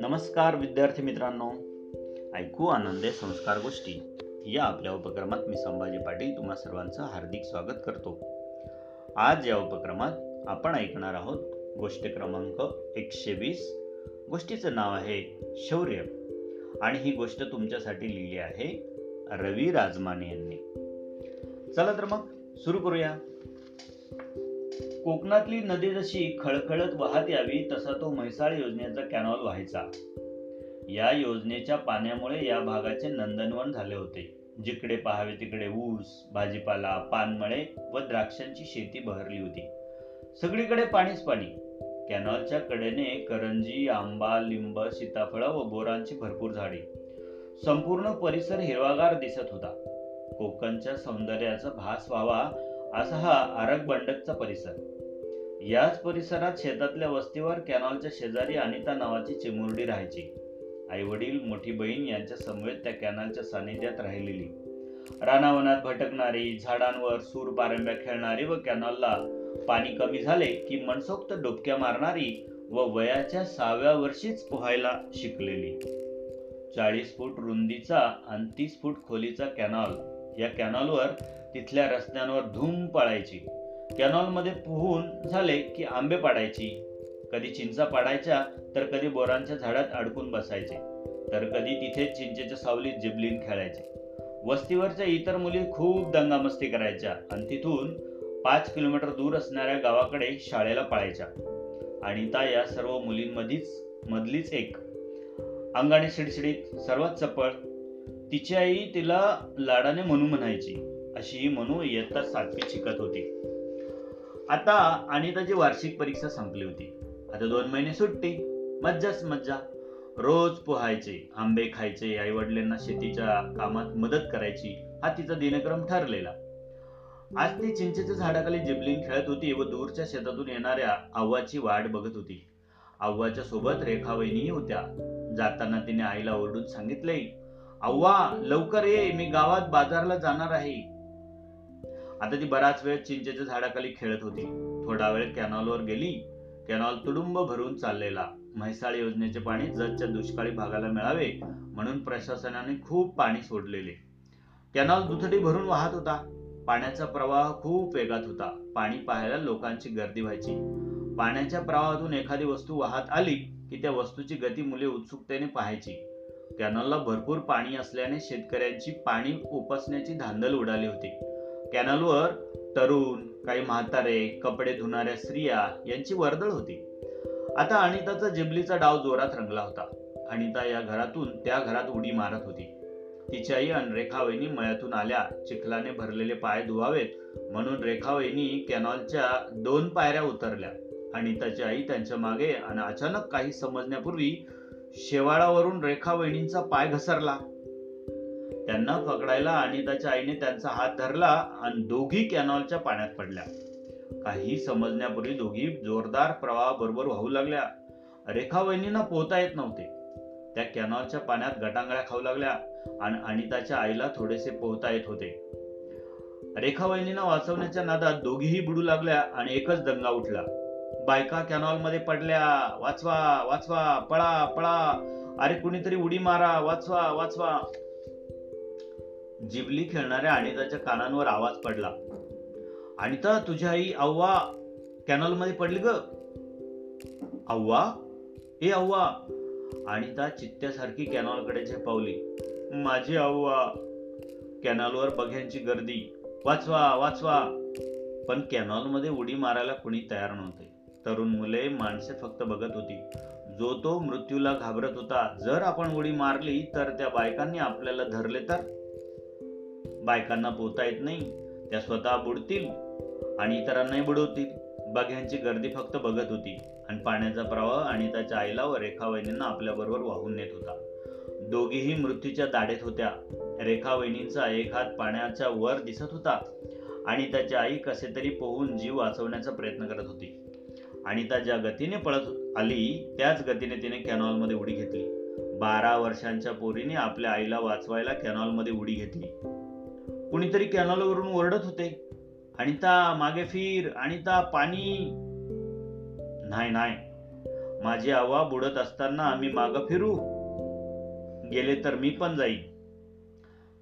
नमस्कार विद्यार्थी मित्रांनो. ऐकू आनंदे संस्कार गोष्टी. या आपल्या उपक्रमात मी संभाजी पाटील तुम्हा सर्वांचं हार्दिक स्वागत करतो. आज या उपक्रमात आपण ऐकणार आहोत गोष्ट क्रमांक एकशे वीस. गोष्टीचं नाव आहे शौर्य. आणि ही गोष्ट तुमच्यासाठी लिहिली आहे रवी राजमाने यांनी. चला तर मग सुरू करूया. कोकणातली नदी जशी खळखळत वाहत यावी तसा तो म्हैसाळ योजनेचा कॅनॉल व्हायचा. या योजनेच्या पाण्यामुळे या भागाचे नंदनवन झाले होते. जिकडे पहावे तिकडे ऊस भाजीपाला पानमळे व द्राक्षांची शेती बहरली होती. सगळीकडे पाणीच पाणी. कॅनॉलच्या कडेने करंजी आंबा लिंब सीताफळ व बोरांची भरपूर झाडे. संपूर्ण परिसर हिरवागार दिसत होता. कोकणच्या सौंदर्याचा भास व्हावा असा हा आरग बंडकचा परिसर. याच परिसरात शेतातल्या वस्तीवर कॅनॉलच्या शेजारी अनिता नावाची चिमुरडी राहायची. आई वडील मोठी बहीण यांच्या समवेत त्या कॅनॉलच्या सानिध्यात राहिलेली. रानावनात भटकणारी झाडांवर सूर पारंब्या खेळणारी व कॅनॉलला पाणी कमी झाले की मनसोक्त डुबक्या मारणारी व वयाच्या सहाव्या वर्षीच पोहायला शिकलेली. चाळीस फूट रुंदीचा आणि तीस फूट खोलीचा कॅनॉल या कॅनॉलवर तिथल्या रस्त्यांवर धूम पाळायची. कॅनॉलमध्ये पोहून झाले की आंबे पाडायची. कधी चिंचा पाडायच्या तर कधी बोरांच्या झाडात अडकून बसायचे. तर कधी तिथे चिंचेच्या सावलीत जिबलीन खेळायचे. वस्तीवरच्या इतर मुली खूप दंगामस्ती करायच्या आणि तिथून पाच किलोमीटर दूर असणाऱ्या गावाकडे शाळेला पळायच्या. अनिता या सर्व मुलींमधीच मधलीच एक. अंगाने शिडशिडीत सर्वात चपळ तिची आई तिला लाडाने म्हणू म्हणायची. अशी ही म्हणू इयत्ता सातवी शिकत होती. आता अनिताची वार्षिक परीक्षा संपली होती. आता दोन महिने सुट्टी. मज्जाच मज्जा. रोज पोहायचे आंबे खायचे आई वडिलांना शेतीच्या कामात मदत करायची हा तिचा दिनक्रम ठरलेला. आज ती चिंचेच्या झाडाखाली जिबलीन खेळत होती व दूरच्या शेतातून येणाऱ्या आव्वाची वाट बघत होती. आव्वाच्या सोबत रेखा वहिनीही होत्या. जाताना तिने आईला ओरडून सांगितले अव्वा लवकर ये मी गावात बाजारला जाणार आहे. आता ती बराच वेळ चिंचेच्या झाडाखाली खेळत होती. थोडा वेळ कॅनॉलवर गेली. कॅनॉल तुडुंब भरून चाललेला. म्हैसाळ योजनेचे पाणी जतच्या दुष्काळी भागाला मिळावे म्हणून प्रशासनाने खूप पाणी सोडलेले. कॅनॉल दुथडी भरून वाहत होता. पाण्याचा प्रवाह खूप वेगात होता. पाणी पाहायला लोकांची गर्दी व्हायची. पाण्याच्या प्रवाहातून एखादी वस्तू वाहत आली की त्या वस्तूची गती मुले उत्सुकतेने पाहायची. कॅनलला भरपूर पाणी असल्याने शेतकऱ्यांची पाणी उपसण्याची धांदल उडाली होती. कॅनलवर तरुण काही म्हातारे कपडे धुणाऱ्या स्त्रिया यांची वर्दळ होती. आता अनिताचा जिबलीचा डाव जोरात रंगला होता. अनिता या घरातून त्या घरात उडी मारत होती. तिची आई आणि रेखावहिनी मळ्यातून आल्या चिखलाने भरलेले पाय धुवावेत म्हणून रेखावहिनी कॅनॉलच्या दोन पायऱ्या उतरल्या. अनिताची आई त्यांच्या मागे आणि अचानक काही समजण्यापूर्वी शेवाळावरून रेखा वहिनींचा पाय घसरला. त्यांना पकडायला अनिताच्या आईने त्यांचा हात धरला आणि दोघी कॅनॉलच्या पाण्यात पडल्या. काही समजण्यापूर्वी दोघी जोरदार प्रवाहाबरोबर वाहू लागल्या. रेखा वहिनींना पोहता येत नव्हते. त्या कॅनॉलच्या पाण्यात गटांगळ्या खाऊ लागल्या आणि अनिताच्या आईला थोडेसे पोहता येत होते. रेखा वहिनींना वाचवण्याच्या नादात दोघीही बुडू लागल्या आणि एकच दंगा उठला. बायका कॅनॉलमध्ये पडल्या वाचवा वाचवा पळा पळा अरे कुणीतरी उडी मारा वाचवा वाचवा. जिबली खेळणाऱ्या अनिताच्या कानांवर आवाज पडला. अनिता तुझी आई अव्वा कॅनॉलमध्ये पडली ग. अव्वा? ए अव्वा? अनिता चित्त्यासारखी कॅनॉलकडे झेपावली. माझी आव्वा कॅनॉलवर बघ्यांची गर्दी. वाचवा वाचवा. पण कॅनॉलमध्ये उडी मारायला कुणी तयार नव्हते. तरुण मुले माणसे फक्त बघत होती. जो तो मृत्यूला घाबरत होता जर आपण उडी मारली तर त्या बायकांनी आपल्याला धरले तर? बायकांना पोहता येत नाही त्या स्वतः बुडतील आणि इतरांनाही बुडवतील. बघ्यांची गर्दी फक्त बघत होती आणि पाण्याचा प्रवाह आणि त्याच्या आईला व रेखा वहिनींना आपल्याबरोबर वाहून नेत होता. दोघीही मृत्यूच्या दाढेत होत्या. रेखा वहिनींचा एक हात पाण्याच्या वर दिसत होता आणि त्याची आई कसे तरी पोहून जीव वाचवण्याचा प्रयत्न करत होती. आणि त्या ज्या गतीने पळत आली त्याच गतीने तिने कॅनॉलमध्ये उडी घेतली. बारा वर्षांच्या पोरीने आपल्या आईला वाचवायला कॅनॉलमध्ये उडी घेतली. कुणीतरी कॅनॉलवरून ओरडत होते. अनिता मागे फिर अनिता पाणी. नाही नाही. माझी आवा बुडत असताना मी माग फिरू. गेले तर मी पण जाईन.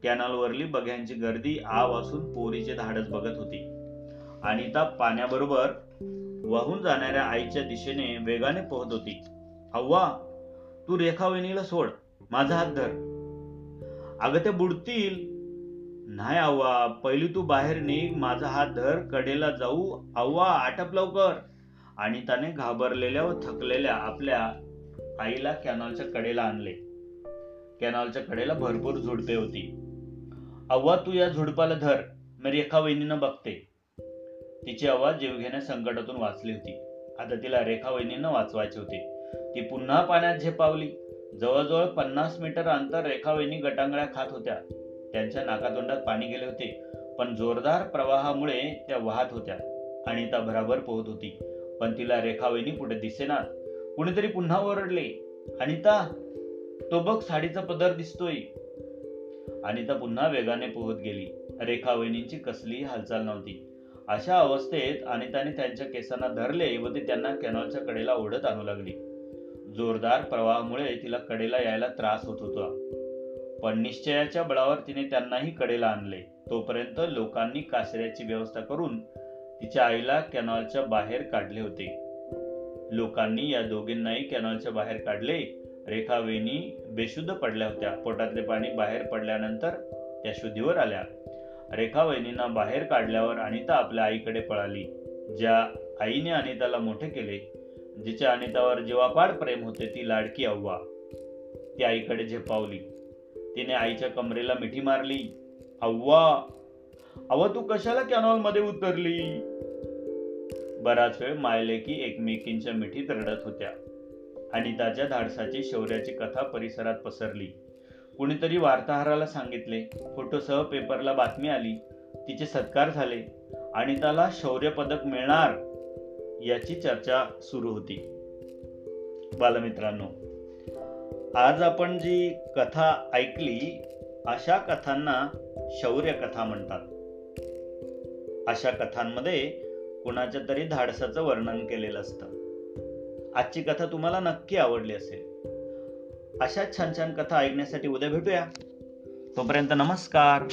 कॅनॉलवरली बघ्यांची गर्दी आव असून पोरीचे धाडस बघत होती. अनिता पाण्याबरोबर वाहून जाणाऱ्या आईच्या दिशेने वेगाने पोहत होती. अव्वा तू रेखा वहिनीला सोड माझा हात धर. अगं ते बुडतील. नाही आव्वा पहिली तू बाहेर निघ माझा हात धर कडेला जाऊ. अव्वा आटप लवकर. आणि त्याने घाबरलेल्या व थकलेल्या आपल्या आईला कॅनॉलच्या कडेला आणले. कॅनॉलच्या कडेला भरपूर झुडपे होती. अव्वा तू या झुडपाला धर मी रेखा वहिनीनं बघते. तिची आवाज जीवघेण्या संकटातून वाचली होती. आता तिला रेखा वहिनीनं वाचवायचे होते. ती पुन्हा पाण्यात झेपावली. जवळजवळ पन्नास मीटर अंतर रेखावहिनी गटांगळ्या खात होत्या. त्यांच्या नाकातोंडात पाणी गेले होते पण जोरदार प्रवाहामुळे त्या वाहत होत्या आणि त्या भराभर पोहत होती. पण तिला रेखावहिनी कुठे दिसेनात. कुणीतरी पुन्हा ओरडले अनिता तो बघ साडीचा पदर दिसतोय. अनिता पुन्हा वेगाने पोहत गेली. रेखावहिनींची कसलीही हालचाल नव्हती. अशा अवस्थेत अनिताने त्यांच्या केसांना धरले व ते त्यांना कॅनॉलच्या कडेला ओढत आणू लागली. जोरदार प्रवाहामुळे तिला कडेला यायला त्रास होत होता. पण निश्चयाच्या बळावर तिने त्यांनाही कडेला आणले. तोपर्यंत लोकांनी कासऱ्याची व्यवस्था करून तिच्या आईला कॅनॉलच्या बाहेर काढले होते. लोकांनी या दोघींनाही कॅनॉलच्या बाहेर काढले. रेखा वेणी बेशुद्ध पडल्या होत्या. पोटातले पाणी बाहेर पडल्यानंतर त्या शुद्धीवर आल्या. रेखा वहिनींना बाहेर काढल्यावर अनिता आपल्या आईकडे पळाली. ज्या आईने अनिताला मोठे केले जिच्या अनितावर जीवापाड प्रेम होते ती लाडकी अव्वा ती आईकडे झेपावली. तिने आईच्या कमरेला मिठी मारली. अव्वा अव्वा तू कशाला कॅनॉलमध्ये उतरली? बराच वेळ मायलेकी एकमेकींच्या मिठीत रडत होत्या. अनिताच्या धाडसाची शौर्याची कथा परिसरात पसरली. कुणीतरी वार्ताहराला सांगितले. फोटोसह पेपरला बातमी आली. तिचे सत्कार झाले. अनिताला शौर्य पदक मिळणार याची चर्चा सुरू होती. बालमित्रांनो आज आपण जी कथा ऐकली अशा कथांना शौर्य कथा म्हणतात. अशा कथांमध्ये कुणाच्या तरी धाडसाचं वर्णन केलेलं असतं. आजची कथा तुम्हाला नक्की आवडली असेल. अशाच छान छान कथा ऐकण्यासाठी उद्या भेटूया. तोपर्यंत नमस्कार.